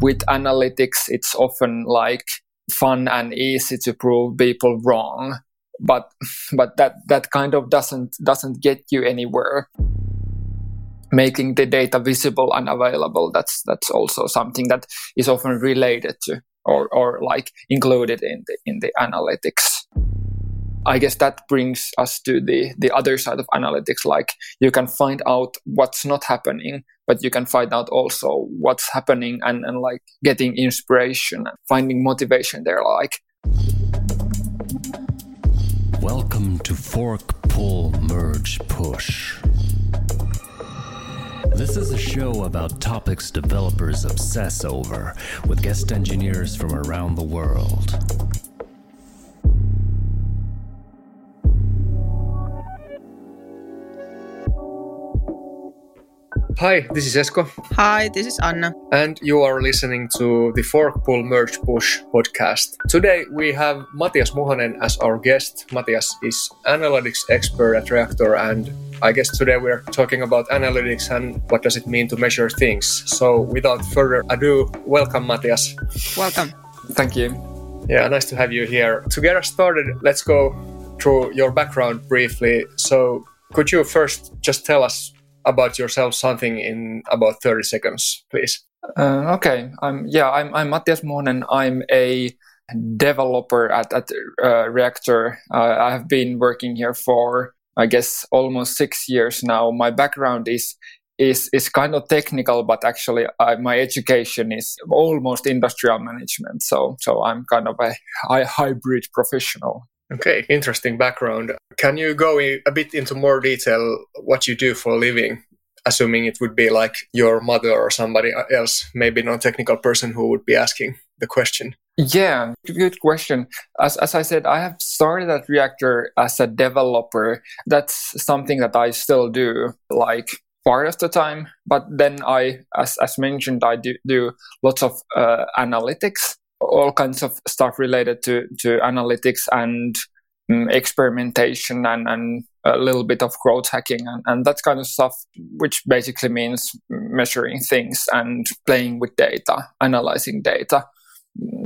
with analytics, it's often like fun and easy to prove people wrong. But but that that kind of doesn't doesn't get you anywhere. Making the data visible and available that's that's also something that is often related to or, or like included in the in the analytics. I guess that brings us to the the other side of analytics. Like you can find out what's not happening, but you can find out also what's happening and, and like getting inspiration and finding motivation there. Like Welcome to Fork Pull Merge Push. This is a show about topics developers obsess over with guest engineers from around the world. Hi, this is Esko. Hi, this is Anna. And you are listening to the Fork Pull Merge Push podcast. Today we have Matias Muhonen as our guest. Matias is analytics expert at Reaktor and I guess today we're talking about analytics and what does it mean to measure things. So without further ado, welcome Matias. Welcome. Thank you. Yeah, nice to have you here. To get us started, let's go through your background briefly. So could you first just tell us about yourself something in about 30 seconds, please? Uh, okay. I'm yeah. I'm I'm Muhonen. I'm a developer at at uh, Reaktor. Uh, I have been working here for I guess almost six years now. My background is is is kind of technical, but actually I, my education is almost industrial management. So so I'm kind of a hybrid professional. Okay, interesting background. Can you go a bit into more detail what you do for a living? Assuming it would be like your mother or somebody else, maybe non-technical person who would be asking the question. Yeah, good question. As, as I said, I have started at Reaktor as a developer. That's something that I still do, like part of the time. But then I, as, as mentioned, I do, do lots of uh, analytics all kinds of stuff related to to analytics and um, experimentation and and a little bit of growth hacking and, and that kind of stuff which basically means measuring things and playing with data analyzing data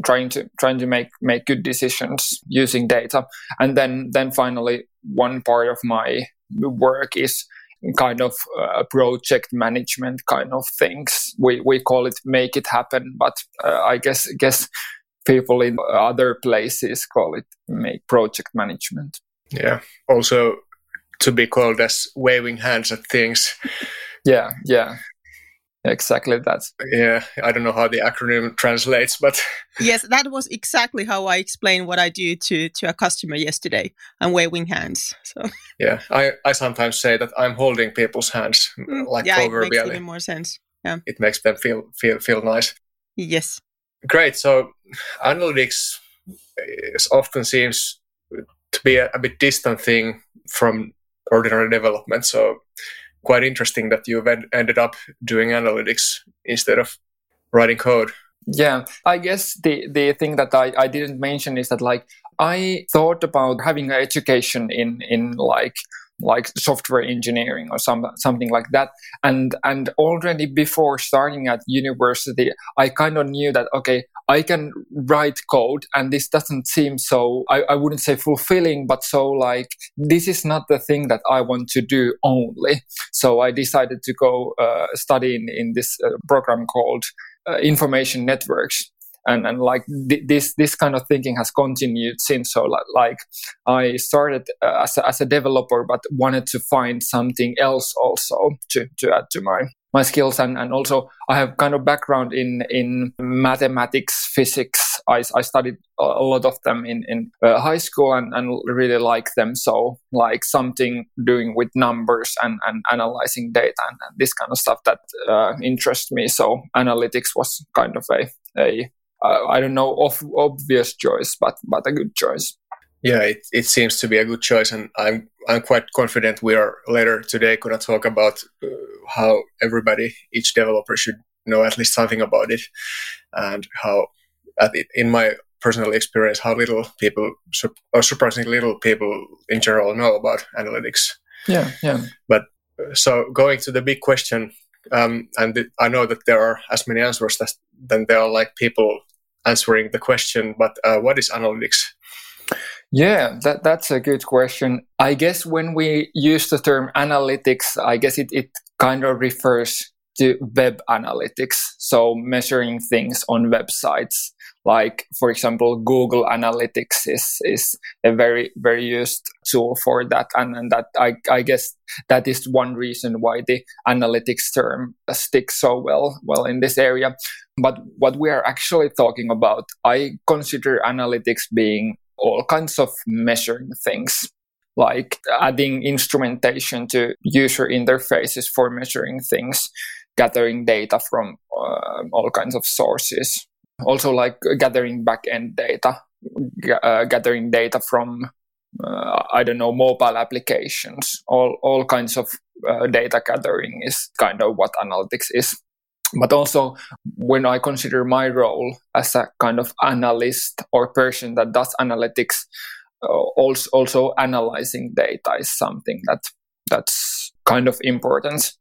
trying to trying to make make good decisions using data. And then then finally one part of my work is kind of uh, project management kind of things. We we call it make it happen, but uh, I guess guess people in other places call it make project management. Yeah. Also to be called as waving hands at things. Yeah, yeah exactly that. Yeah i don't know how the acronym translates but yes that was exactly how i explained what i do to to a customer yesterday. I'm waving hands so. Yeah i i sometimes say that i'm holding people's hands mm, like yeah it makes even more sense yeah. It makes them feel feel feel nice. Yes. Great so analytics is often seems to be a, a bit distant thing from ordinary development so quite interesting that you've ed- ended up doing analytics instead of writing code. Yeah, I guess the the thing that I, I didn't mention is that like I thought about having an education in in like like software engineering or some something like that. And and already before starting at university i kind of knew that okay i can write code and this doesn't seem so I, I wouldn't say fulfilling but so like this is not the thing that i want to do only. So i decided to go uh, study in, in this uh, program called uh, information networks and and like th- this this kind of thinking has continued since. So like, like i started uh, as, a, as a developer but wanted to find something else also to, to add to my my skills. And, and also I have kind of background in in mathematics physics. I, I studied a lot of them in in uh, high school and, and really like them. So like something doing with numbers and, and analyzing data and, and this kind of stuff that uh, interests me. So analytics was kind of a a uh, I don't know, of obvious choice, but but a good choice. Yeah, it, it seems to be a good choice, and I'm I'm quite confident we are later today going to talk about uh, how everybody, each developer, should know at least something about it, and how, in my personal experience, how little people, or surprisingly little people in general, know about analytics. Yeah, yeah. But uh, so going to the big question, Um, and I know that there are as many answers as then there are like people answering the question. But uh, what is analytics? Yeah, that, that's a good question. I guess when we use the term analytics, I guess it, it kind of refers to web analytics. So measuring things on websites like for example google analytics is is a very very used tool for that. And, and that I, I guess that is one reason why the analytics term sticks so well well in this area. But what we are actually talking about i consider analytics being all kinds of measuring things. Like adding instrumentation to user interfaces for measuring things gathering data from uh, all kinds of sources also like gathering backend data, uh, gathering data from uh, I don't know mobile applications. All all kinds of uh, data gathering is kind of what analytics is. But also, when I consider my role as a kind of analyst or person that does analytics, uh, also also analyzing data is something that that's kind of important,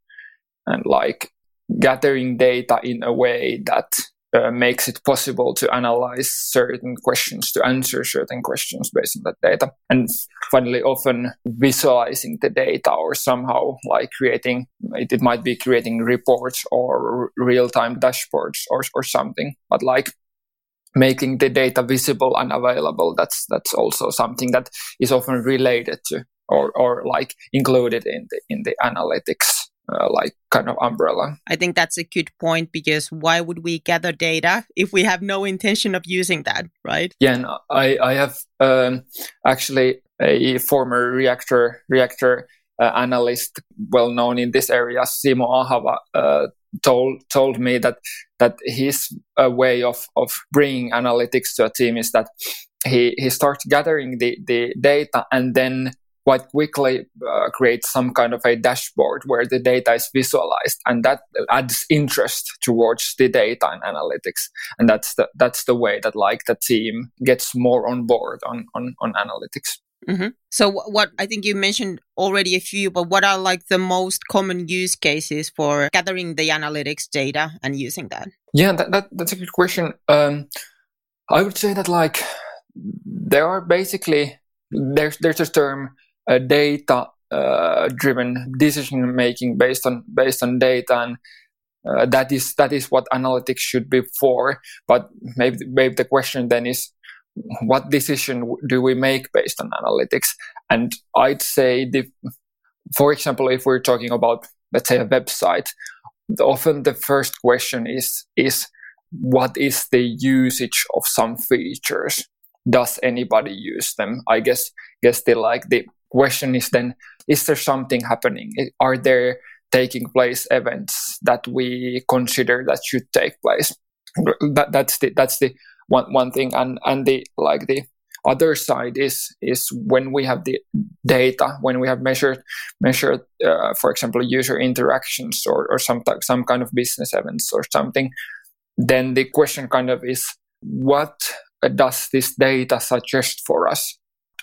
and like gathering data in a way that uh, makes it possible to analyze certain questions, to answer certain questions based on that data. And finally, often visualizing the data or somehow like creating, it, it might be creating reports or real time dashboards or, or something, but like making the data visible and available. That's, that's also something that is often related to or, or like included in the, in the analytics uh, like kind of umbrella. I think that's a good point because why would we gather data if we have no intention of using that, right? Yeah, and I I have um, actually a former Reaktor Reaktor uh, analyst, well known in this area, Simo Ahava, uh, told told me that that his uh, way of of bringing analytics to a team is that he he starts gathering the the data and then quite quickly uh, create some kind of a dashboard where the data is visualized and that adds interest towards the data and analytics. And that's the that's the way that like the team gets more on board on on, on analytics. Mm-hmm. so what i think you mentioned already a few but what are like the most common use cases for gathering the analytics data and using that? Yeah that, that that's a good question. Um, i would say that like there are basically there's there's a term data uh, driven decision making based on based on data and uh, that is that is what analytics should be for. But maybe maybe the question then is what decision do we make based on analytics? And i'd say the for example if we're talking about let's say a website often the first question is is what is the usage of some features? Does anybody use them? I guess guess the like the question is then is there something happening? Are there taking place events that we consider that should take place? That, that's the that's the one one thing. And and the like the other side is is when we have the data when we have measured measured uh, for example user interactions or or some some kind of business events or something then the question kind of is what does this data suggest for us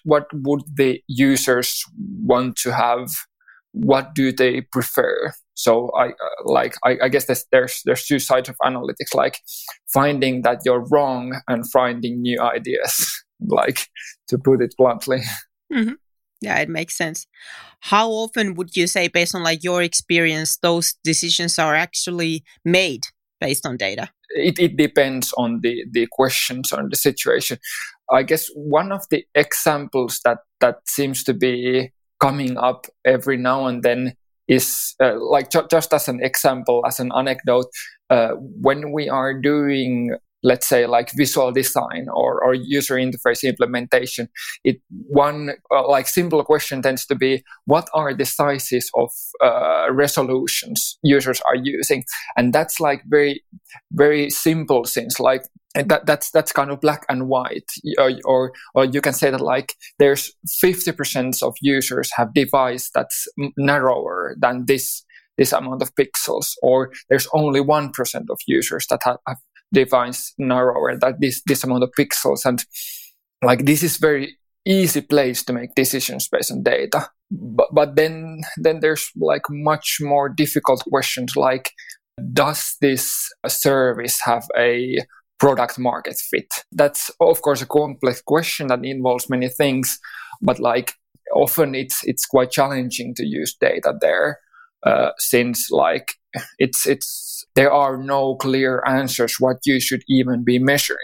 what would the users want to have? What do they prefer? So i uh, like I, I, guess there's, there's there's two sides of analytics like finding that you're wrong and finding new ideas like to put it bluntly. Mm-hmm. yeah it makes sense. How often would you say based on like your experience those decisions are actually made based on data? It, it depends on the the questions on the situation I guess one of the examples that that seems to be coming up every now and then is uh, like ju- just as an example, as an anecdote, uh, when we are doing let's say like visual design or, or user interface implementation it one uh, like simple question tends to be what are the sizes of uh, resolutions users are using? And that's like very very simple things like that that's that's kind of black and white. Or, or or you can say that like there's 50% of users have device that's narrower than this this amount of pixels or there's only 1% of users that have, have defines narrower that this this amount of pixels and like this is very easy place to make decisions based on data. But, but then, then there's like much more difficult questions like, does this service have a product market fit? That's of course a complex question that involves many things, but like often it's it's quite challenging to use data there uh, since like it's it's there are no clear answers what you should even be measuring.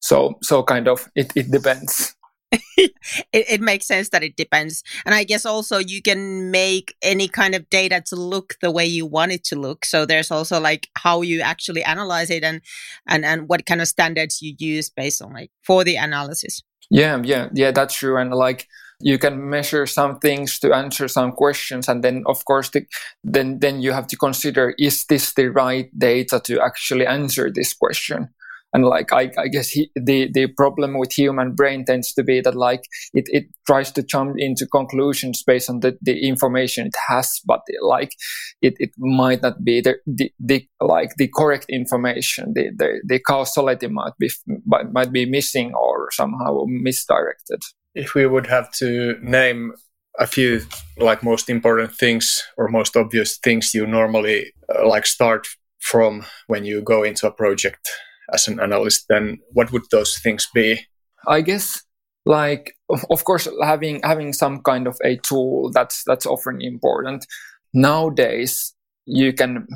So so kind of it, it depends. it, it makes sense that it depends. And I guess also you can make any kind of data to look the way you want it to look. So there's also like how you actually analyze it and and and what kind of standards you use based on like for the analysis. Yeah, yeah, yeah, that's true. And like you can measure some things to answer some questions and then of course the, then then you have to consider is this the right data to actually answer this question? And like I, I guess he, the the problem with human brain tends to be that like it, it tries to jump into conclusions based on the, the information it has but like it, it might not be the, the, the like the correct information. The, the the causality might be might be missing or somehow misdirected if we would have to name a few like most important things or most obvious things you normally uh, like start from when you go into a project as an analyst then what would those things be? I guess like of course having having some kind of a tool that's that's often important. Nowadays you can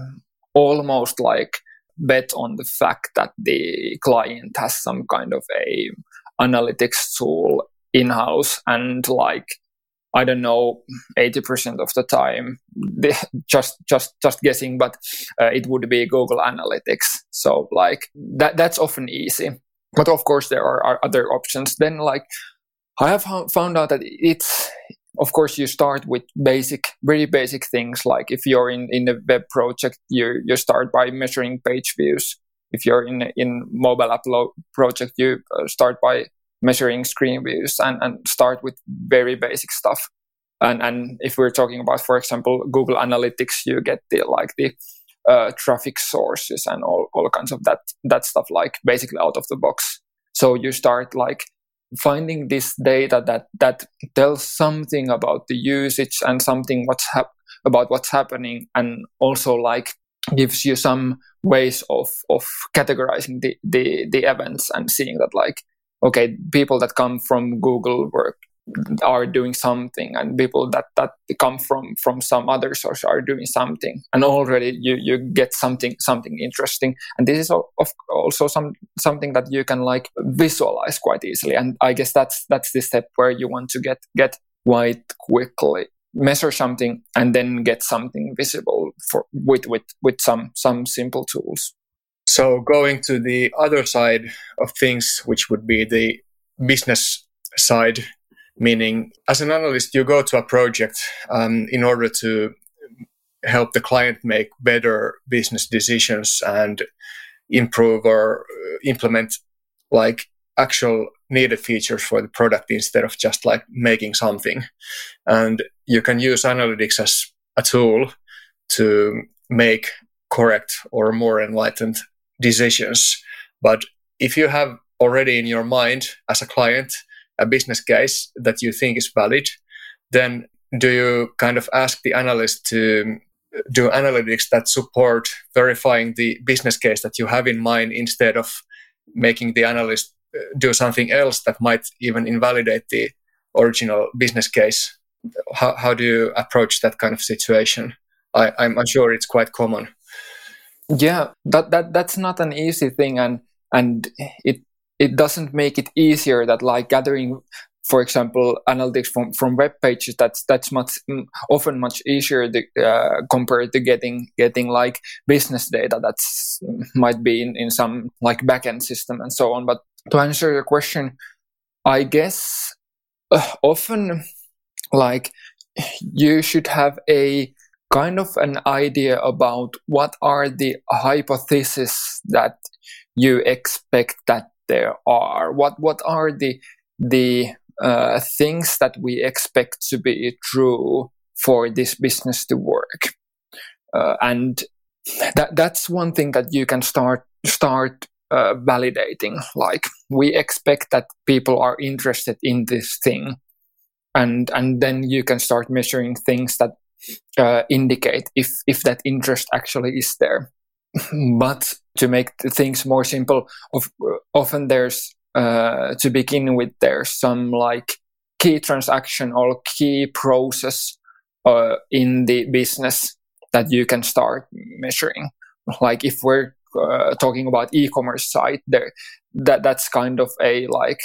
almost like bet on the fact that the client has some kind of a analytics tool in-house and like I don't know, 80% of the time, just just just guessing, but uh, it would be Google Analytics. So like that that's often easy. But of course, there are, are other options. Then like I have found out that it's of course you start with basic, very basic things. Like if you're in in a web project, you you start by measuring page views. If you're in in mobile upload project, you uh, start by measuring screen views and, and start with very basic stuff. And, and if we're talking about, for example, Google Analytics, you get the like the uh, traffic sources and all, all kinds of that that stuff like basically out of the box. So you start like finding this data that that tells something about the usage and something what's hap- about what's happening and also like gives you some ways of of categorizing the, the the events and seeing that like okay, people that come from Google work are doing something and people that that come from from some other source are doing something and already you you get something something interesting. And this is also some something that you can like visualize quite easily and i guess that's that's the step where you want to get get quite quickly. Measure something and then get something visible for with with with some some simple tools so going to the other side of things, which would be the business side, meaning as an analyst, you go to a project um, in order to help the client make better business decisions and improve or uh, implement like actual needed features for the product instead of just like making something. And you can use analytics as a tool to make correct or more enlightened decisions. But if you have already in your mind as a client a business case that you think is valid, then do you kind of ask the analyst to do analytics that support verifying the business case that you have in mind instead of making the analyst uh, do something else that might even invalidate the original business case? How, how do you approach that kind of situation? I, I'm sure it's quite common yeah that that that's not an easy thing and and it it doesn't make it easier that like gathering for example analytics from from web pages that's that's much often much easier to, uh, compared to getting getting like business data that's might be in, in some like backend system and so on. But to answer your question i guess uh, often like you should have a kind of an idea about what are the hypotheses that you expect that there are. What what are the the uh, things that we expect to be true for this business to work, uh, and that that's one thing that you can start start uh, validating. Like we expect that people are interested in this thing, and and then you can start measuring things that uh, indicate if if that interest actually is there. but to make things more simple, of, often there's uh, to begin with there's some like key transaction or key process uh, in the business that you can start measuring. Like if we're uh, talking about e-commerce site, there that that's kind of a like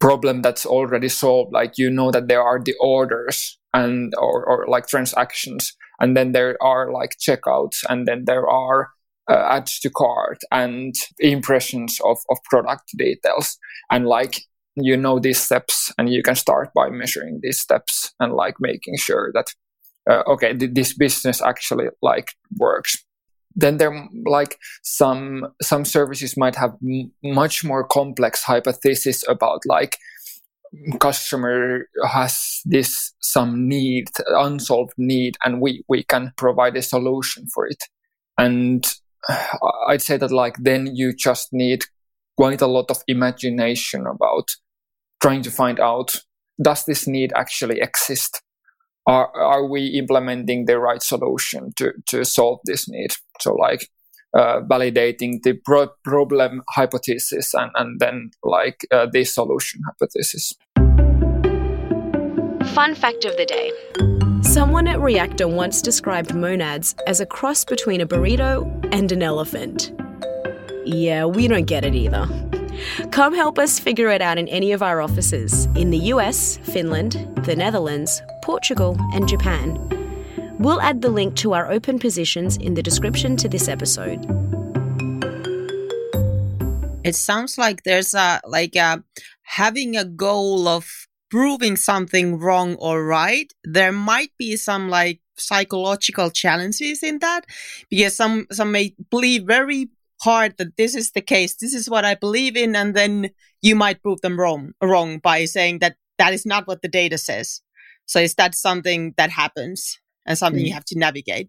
problem that's already solved. Like you know that there are the orders and or, or like transactions, and then there are like checkouts, and then there are uh, adds to cart and impressions of, of product details. And like you know these steps and you can start by measuring these steps and like making sure that uh, okay th- this business actually like works. Then there like some some services might have m- much more complex hypothesis about like customer has this some need unsolved need and we we can provide a solution for it and uh, I'd say that like then you just need quite a lot of imagination about trying to find out does this need actually exist? Are are we implementing the right solution to to solve this need? So like uh, validating the pro- problem hypothesis and and then like uh, the solution hypothesis. Fun fact of the day. Someone at Reaktor once described monads as a cross between a burrito and an elephant. Yeah, we don't get it either. Come help us figure it out in any of our offices in the US, Finland, the Netherlands, Portugal, and Japan. We'll add the link to our open positions in the description to this episode. It sounds like there's a like a having a goal of proving something wrong or right, there might be some like psychological challenges in that because some some may believe very hard that this is the case this is what i believe in and then you might prove them wrong wrong by saying that that is not what the data says so is that something that happens and something mm. you have to navigate.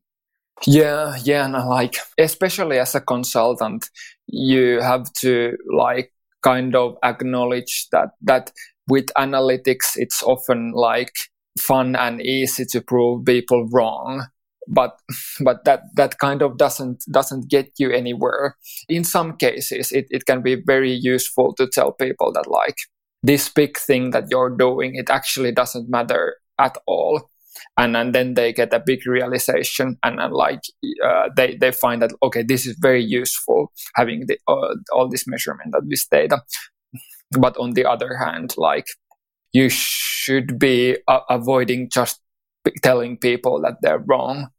Yeah yeah and like especially as a consultant you have to like kind of acknowledge that that with analytics, it's often like fun and easy to prove people wrong but but that that kind of doesn't doesn't get you anywhere. In some cases it, it can be very useful to tell people that like this big thing that you're doing it actually doesn't matter at all and, and then they get a big realization and, and like uh, they, they find that okay this is very useful having the, uh, all this measurement of this data. But on the other hand like you should be uh, avoiding just telling people that they're wrong.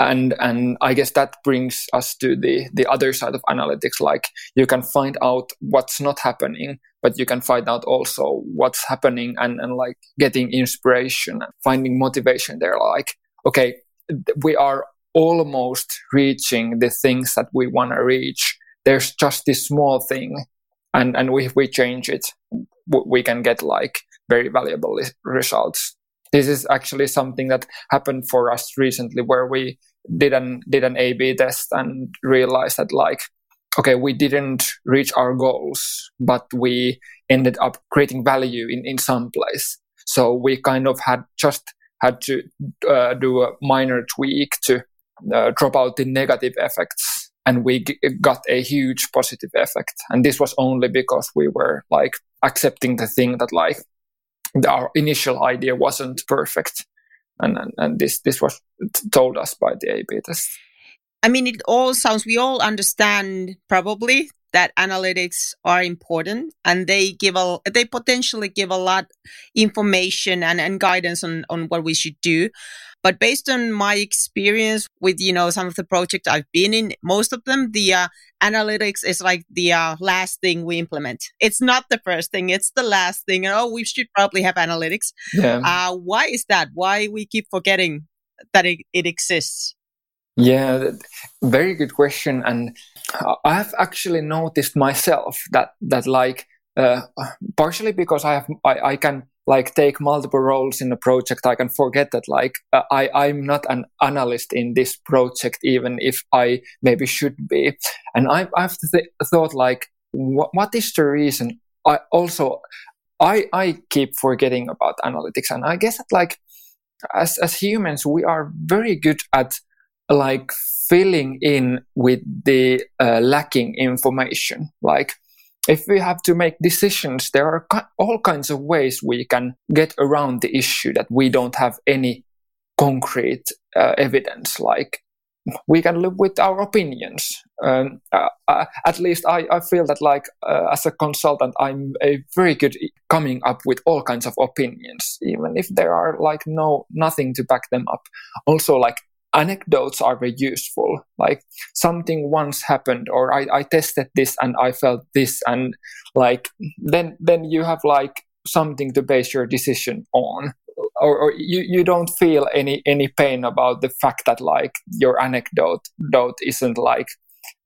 And and i guess that brings us to the the other side of analytics like you can find out what's not happening but you can find out also what's happening and and like getting inspiration and finding motivation there. Like okay we are almost reaching the things that we want to reach. There's just this small thing and and if we change it. We can get like very valuable results. This is actually something that happened for us recently where we did an did an a b test and realized that like okay we didn't reach our goals but we ended up creating value in in some place. So we kind of had just had to uh, do a minor tweak to uh, drop out the negative effects. And we g- got a huge positive effect. And this was only because we were like accepting the thing that like our initial idea wasn't perfect. And and, and this this was told us by the a b test i mean it all sounds we all understand probably that analytics are important and they give a they potentially give a lot information and, and guidance on on what we should do but based on my experience with, you know, some of the projects I've been in, most of them, the uh, analytics is like the uh, last thing we implement. It's not the first thing, it's the last thing. And, oh, we should probably have analytics. Yeah. Uh, why is that? Why we keep forgetting that it, it exists? Yeah, very good question. And I've actually noticed myself that, that like, uh, partially because I have, I, I can like take multiple roles in a project i can forget that like uh, i i'm not an analyst in this project even if i maybe should be and I, i've th- thought like what, what is the reason i also i i keep forgetting about analytics and i guess that like as as humans we are very good at like filling in with the uh, lacking information like if we have to make decisions there are all kinds of ways we can get around the issue that we don't have any concrete uh, evidence like we can live with our opinions. Um, uh, uh, at least I, I feel that like uh, as a consultant, I'm a very good coming up with all kinds of opinions, even if there are like no nothing to back them up. Also, like anecdotes are very useful. Like something once happened, or I, I tested this and I felt this, and like then then you have like something to base your decision on or, or, you, you don't feel any any pain about the fact that like your anecdote dot isn't like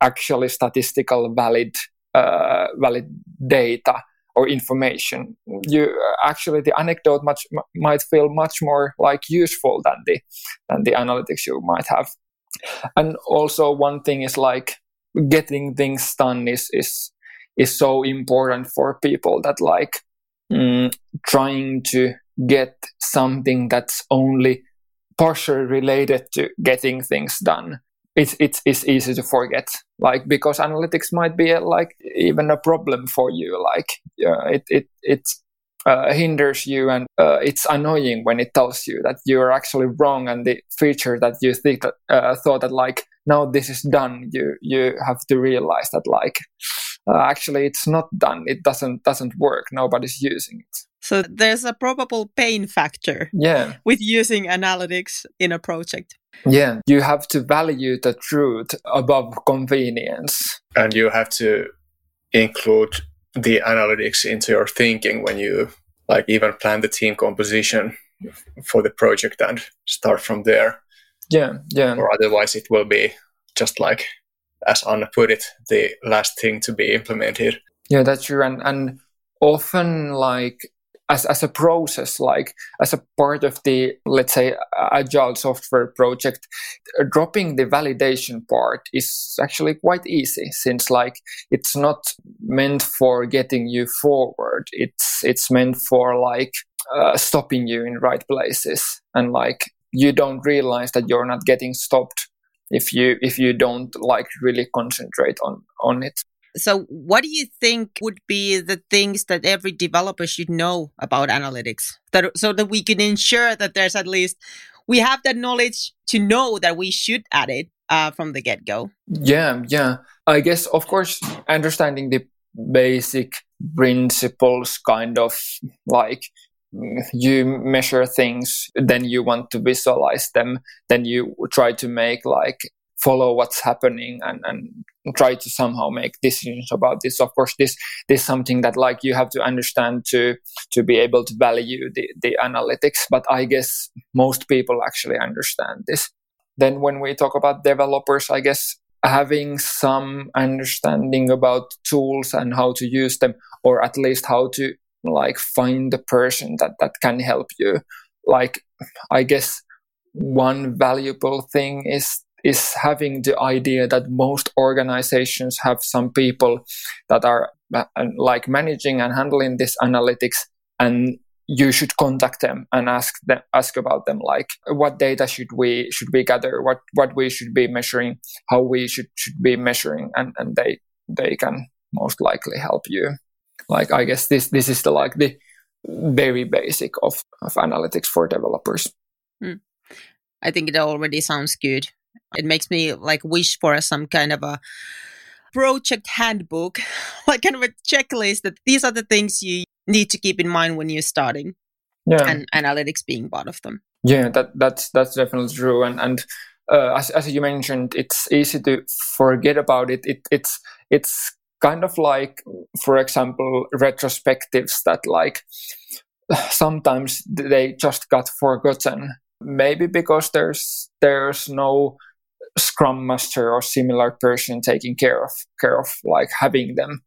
actually statistical valid uh, valid data or information. You actually the anecdote much m- might feel much more like useful than the than the analytics you might have. And also one thing is like getting things done is is is so important for people that like mm, trying to get something that's only partially related to getting things done it's it's it's easy to forget like because analytics might be a, like even a problem for you like uh, it it it uh, hinders you and uh, it's annoying when it tells you that you're actually wrong and the feature that you think that, uh, thought that like now this is done you you have to realize that like uh, actually it's not done it doesn't doesn't work nobody's using it so there's a probable pain factor yeah. with using analytics in a project. Yeah, you have to value the truth above convenience. And you have to include the analytics into your thinking when you like even plan the team composition for the project and start from there. Yeah, yeah. Or otherwise it will be just like as Anna put it, the last thing to be implemented. Yeah, that's true. And and often like as, as a process, like as a part of the, let's say, agile software project, dropping the validation part is actually quite easy since like it's not meant for getting you forward. It's, it's meant for like uh, stopping you in right places. And like you don't realize that you're not getting stopped if you, if you don't like really concentrate on, on it. So, what do you think would be the things that every developer should know about analytics, that so that we can ensure that there's at least we have that knowledge to know that we should add it uh, from the get go? Yeah, yeah. I guess, of course, understanding the basic principles, kind of like you measure things, then you want to visualize them, then you try to make like follow what's happening and, and try to somehow make decisions about this. Of course this this is something that like you have to understand to to be able to value the, the analytics but i guess most people actually understand this. Then when we talk about developers i guess having some understanding about tools and how to use them or at least how to like find the person that that can help you like i guess one valuable thing is is having the idea that most organizations have some people that are uh, like managing and handling this analytics and you should contact them and ask them ask about them like what data should we should we gather? What what we should be measuring? How we should should be measuring? And and they they can most likely help you. Like i guess this this is the like the very basic of, of analytics for developers. Mm. i think it already sounds good it makes me like wish for some kind of a project handbook, like kind of a checklist that these are the things you need to keep in mind when you're starting. Yeah. And analytics being part of them. Yeah, that that's that's definitely true. And and uh, as as you mentioned, it's easy to forget about it. It it's it's kind of like, for example, retrospectives that like sometimes they just got forgotten. Maybe because there's there's no scrum master or similar person taking care of care of like having them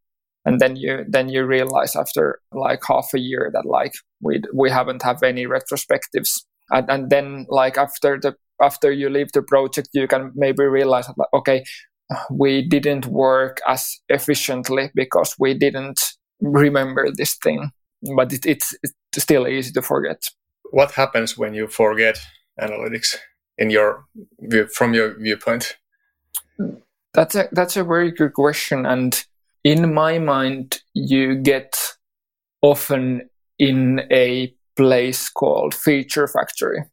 and then you then you realize after like half a year that like we we haven't have any retrospectives and, and then like after the after you leave the project you can maybe realize that like, okay we didn't work as efficiently because we didn't remember this thing. But it, it's, it's still easy to forget. What happens when you forget analytics in your view, from your viewpoint? That's a that's a very good question, and in my mind, you get often in a place called feature factory.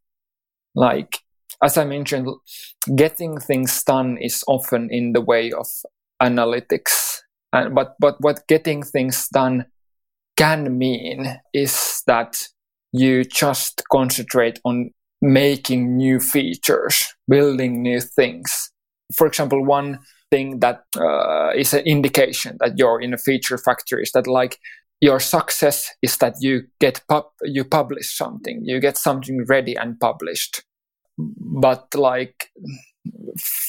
Like as I mentioned, getting things done is often in the way of analytics. And, but but what getting things done can mean is that you just concentrate on making new features, building new things. For example, one thing that uh, is an indication that you're in a feature factory is that like your success is that you get pub- you publish something, you get something ready and published. But like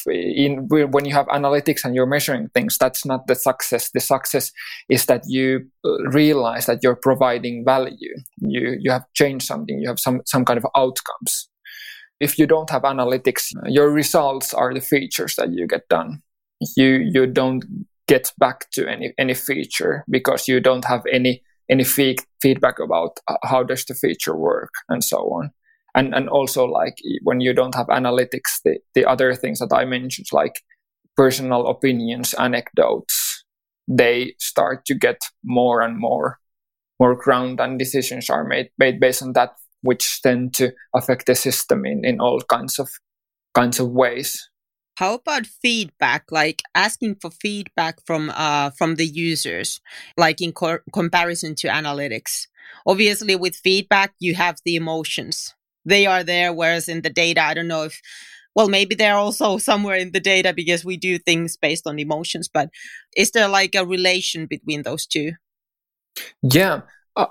in when you have analytics and you're measuring things that's not the success. The success is that you uh, realize that you're providing value. You you have changed something. You have some some kind of outcomes. If you don't have analytics your results are the features that you get done. You you don't get back to any any feature because you don't have any any feed, feedback about uh, how does the feature work and so on and and also like when you don't have analytics the, the other things that i mentioned like personal opinions anecdotes they start to get more and more more ground and decisions are made made based on that which tend to affect the system in, in all kinds of kinds of ways. How about feedback? Like asking for feedback from uh from the users like in co- comparison to analytics. Obviously with feedback you have the emotions they are there whereas in the data i don't know if well maybe they're also somewhere in the data because we do things based on emotions but is there like a relation between those two? Yeah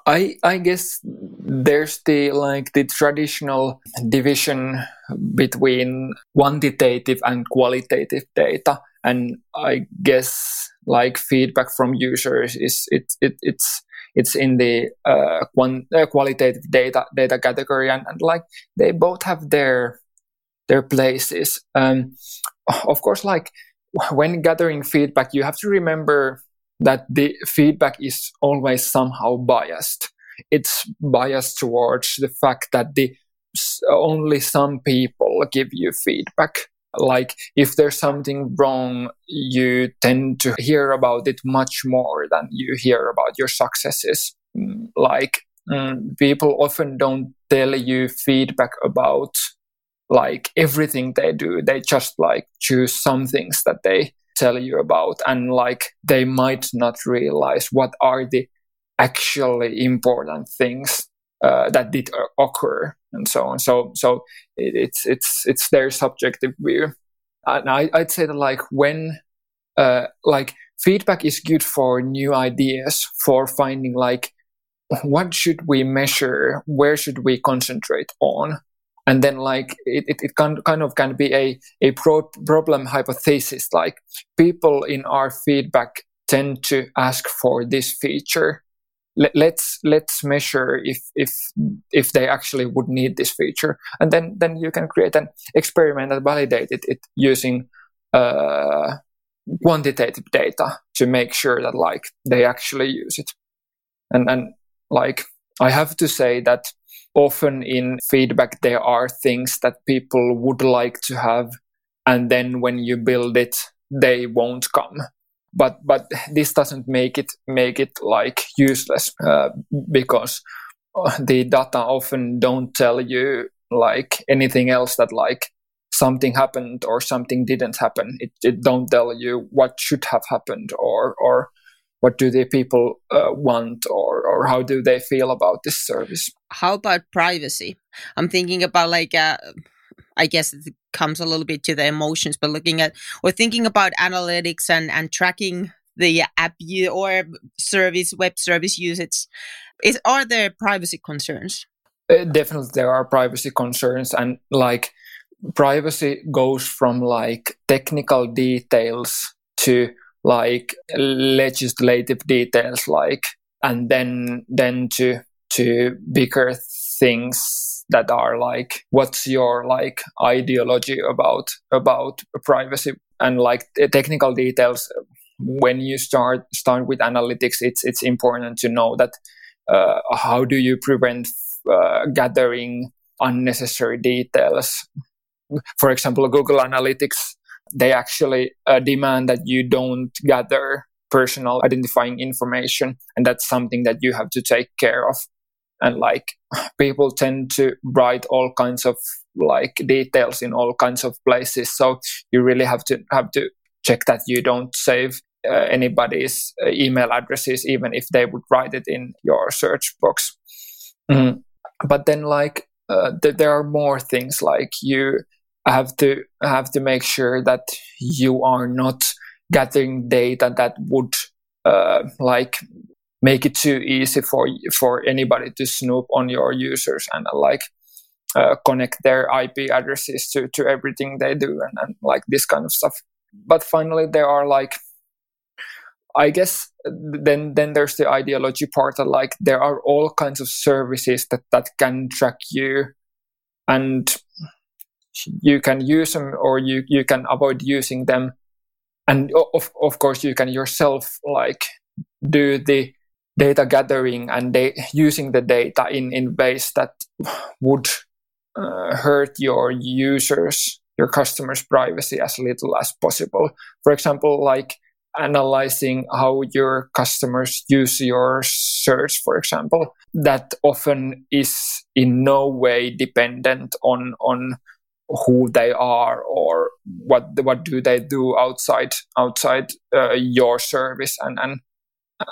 i i guess there's the like the traditional division between quantitative and qualitative data and i guess like feedback from users is it, it it's it's in the uh, uh, qualitative data data category, and, and like they both have their their places. Um, of course, like when gathering feedback, you have to remember that the feedback is always somehow biased. It's biased towards the fact that the only some people give you feedback like if there's something wrong you tend to hear about it much more than you hear about your successes. Mm, like mm, people often don't tell you feedback about like everything they do. They just like choose some things that they tell you about and like they might not realize what are the actually important things uh, that did occur and so on. So so it, it's it's it's their subjective view, and I, I'd say that like when uh, like feedback is good for new ideas for finding like what should we measure where should we concentrate on and then like it, it, it can kind of can be a, a pro- problem hypothesis like people in our feedback tend to ask for this feature let, let's let's measure if if if they actually would need this feature. And then then you can create an experiment and validate it, it using uh, quantitative data to make sure that like they actually use it. And and like i have to say that often in feedback there are things that people would like to have and then when you build it they won't come but but this doesn't make it make it like useless uh, because uh, the data often don't tell you like anything else that like something happened or something didn't happen. It, it don't tell you what should have happened or or what do the people uh, want or or how do they feel about this service. How about privacy? I'm thinking about like uh, I guess it comes a little bit to the emotions, but looking at or thinking about analytics and, and tracking the app or service, web service usage, is, are there privacy concerns? Uh, definitely, there are privacy concerns, and like privacy goes from like technical details to like legislative details, like and then then to to bigger things that are like what's your like ideology about about privacy and like technical details? When you start start with analytics it's it's important to know that uh, how do you prevent uh, gathering unnecessary details? For example google analytics they actually uh, demand that you don't gather personal identifying information and that's something that you have to take care of and like people tend to write all kinds of like details in all kinds of places so you really have to have to check that you don't save uh, anybody's uh, email addresses even if they would write it in your search box mm. but then like uh, th- there are more things like you have to have to make sure that you are not gathering data that would uh, like make it too easy for for anybody to snoop on your users and uh, like uh, connect their IP addresses to to everything they do and, and like this kind of stuff. But finally, there are like I guess then then there's the ideology part that like there are all kinds of services that that can track you and you can use them or you you can avoid using them and of of course you can yourself like do the data gathering and using the data in in ways that would uh, hurt your users your customers privacy as little as possible. For example like analyzing how your customers use your search for example that often is in no way dependent on on who they are or what what do they do outside outside uh, your service and, and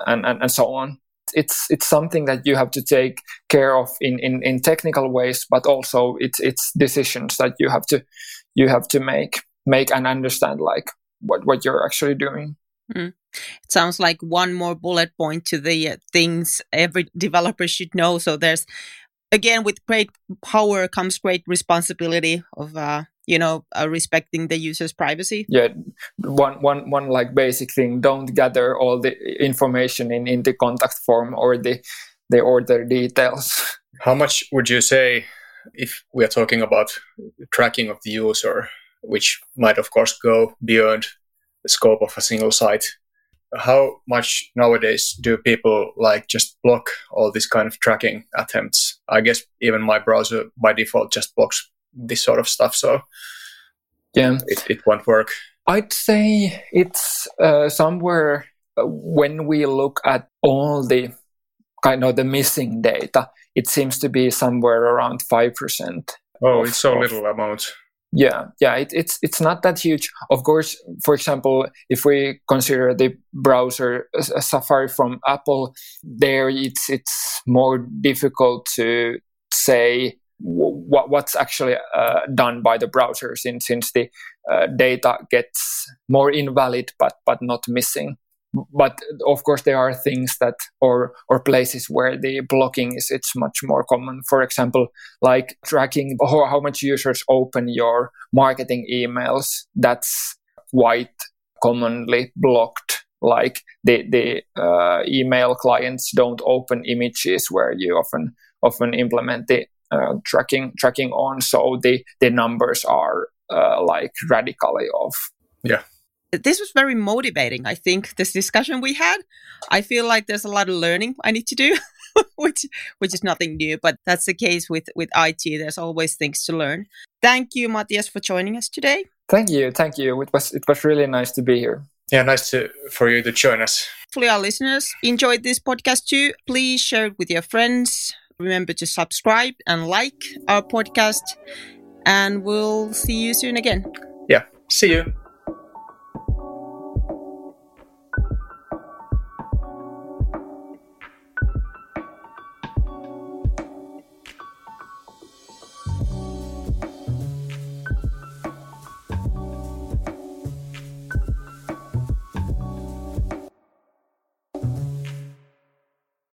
and and so on. It's it's something that you have to take care of in, in, in technical ways but also it's it's decisions that you have to you have to make make and understand like what what you're actually doing. Mm. it sounds like one more bullet point to the uh, things every developer should know. So there's again with great power comes great responsibility of uh, you know uh, respecting the user's privacy? Yeah one one one like basic thing don't gather all the information in in the contact form or the the order details. How much would you say if we are talking about tracking of the user which might of course go beyond the scope of a single site how much nowadays do people like just block all this kind of tracking attempts? I guess even my browser by default just blocks this sort of stuff. So yeah. it, it won't work. I'd say it's uh, somewhere uh, when we look at all the kind of the missing data it seems to be somewhere around 5% oh of, it's so of, little amount. Yeah yeah it, it's it's not that huge. Of course for example if we consider the browser a safari from apple there it's it's more difficult to say what, what's actually uh, done by the browser since since the uh, data gets more invalid but but not missing. But of course there are things that or or places where the blocking is it's much more common. For example like tracking how, how much users open your marketing emails that's quite commonly blocked. Like the the uh, email clients don't open images where you often often implement the tracking tracking on so the the numbers are uh, like radically off yeah this was very motivating. I think this discussion we had. I feel like there's a lot of learning I need to do, which which is nothing new, but that's the case with with IT. There's always things to learn. Thank you, Matthias, for joining us today. Thank you, thank you. It was it was really nice to be here. Yeah, nice to for you to join us. Hopefully, our listeners enjoyed this podcast too. Please share it with your friends. Remember to subscribe and like our podcast, and we'll see you soon again. Yeah, see you.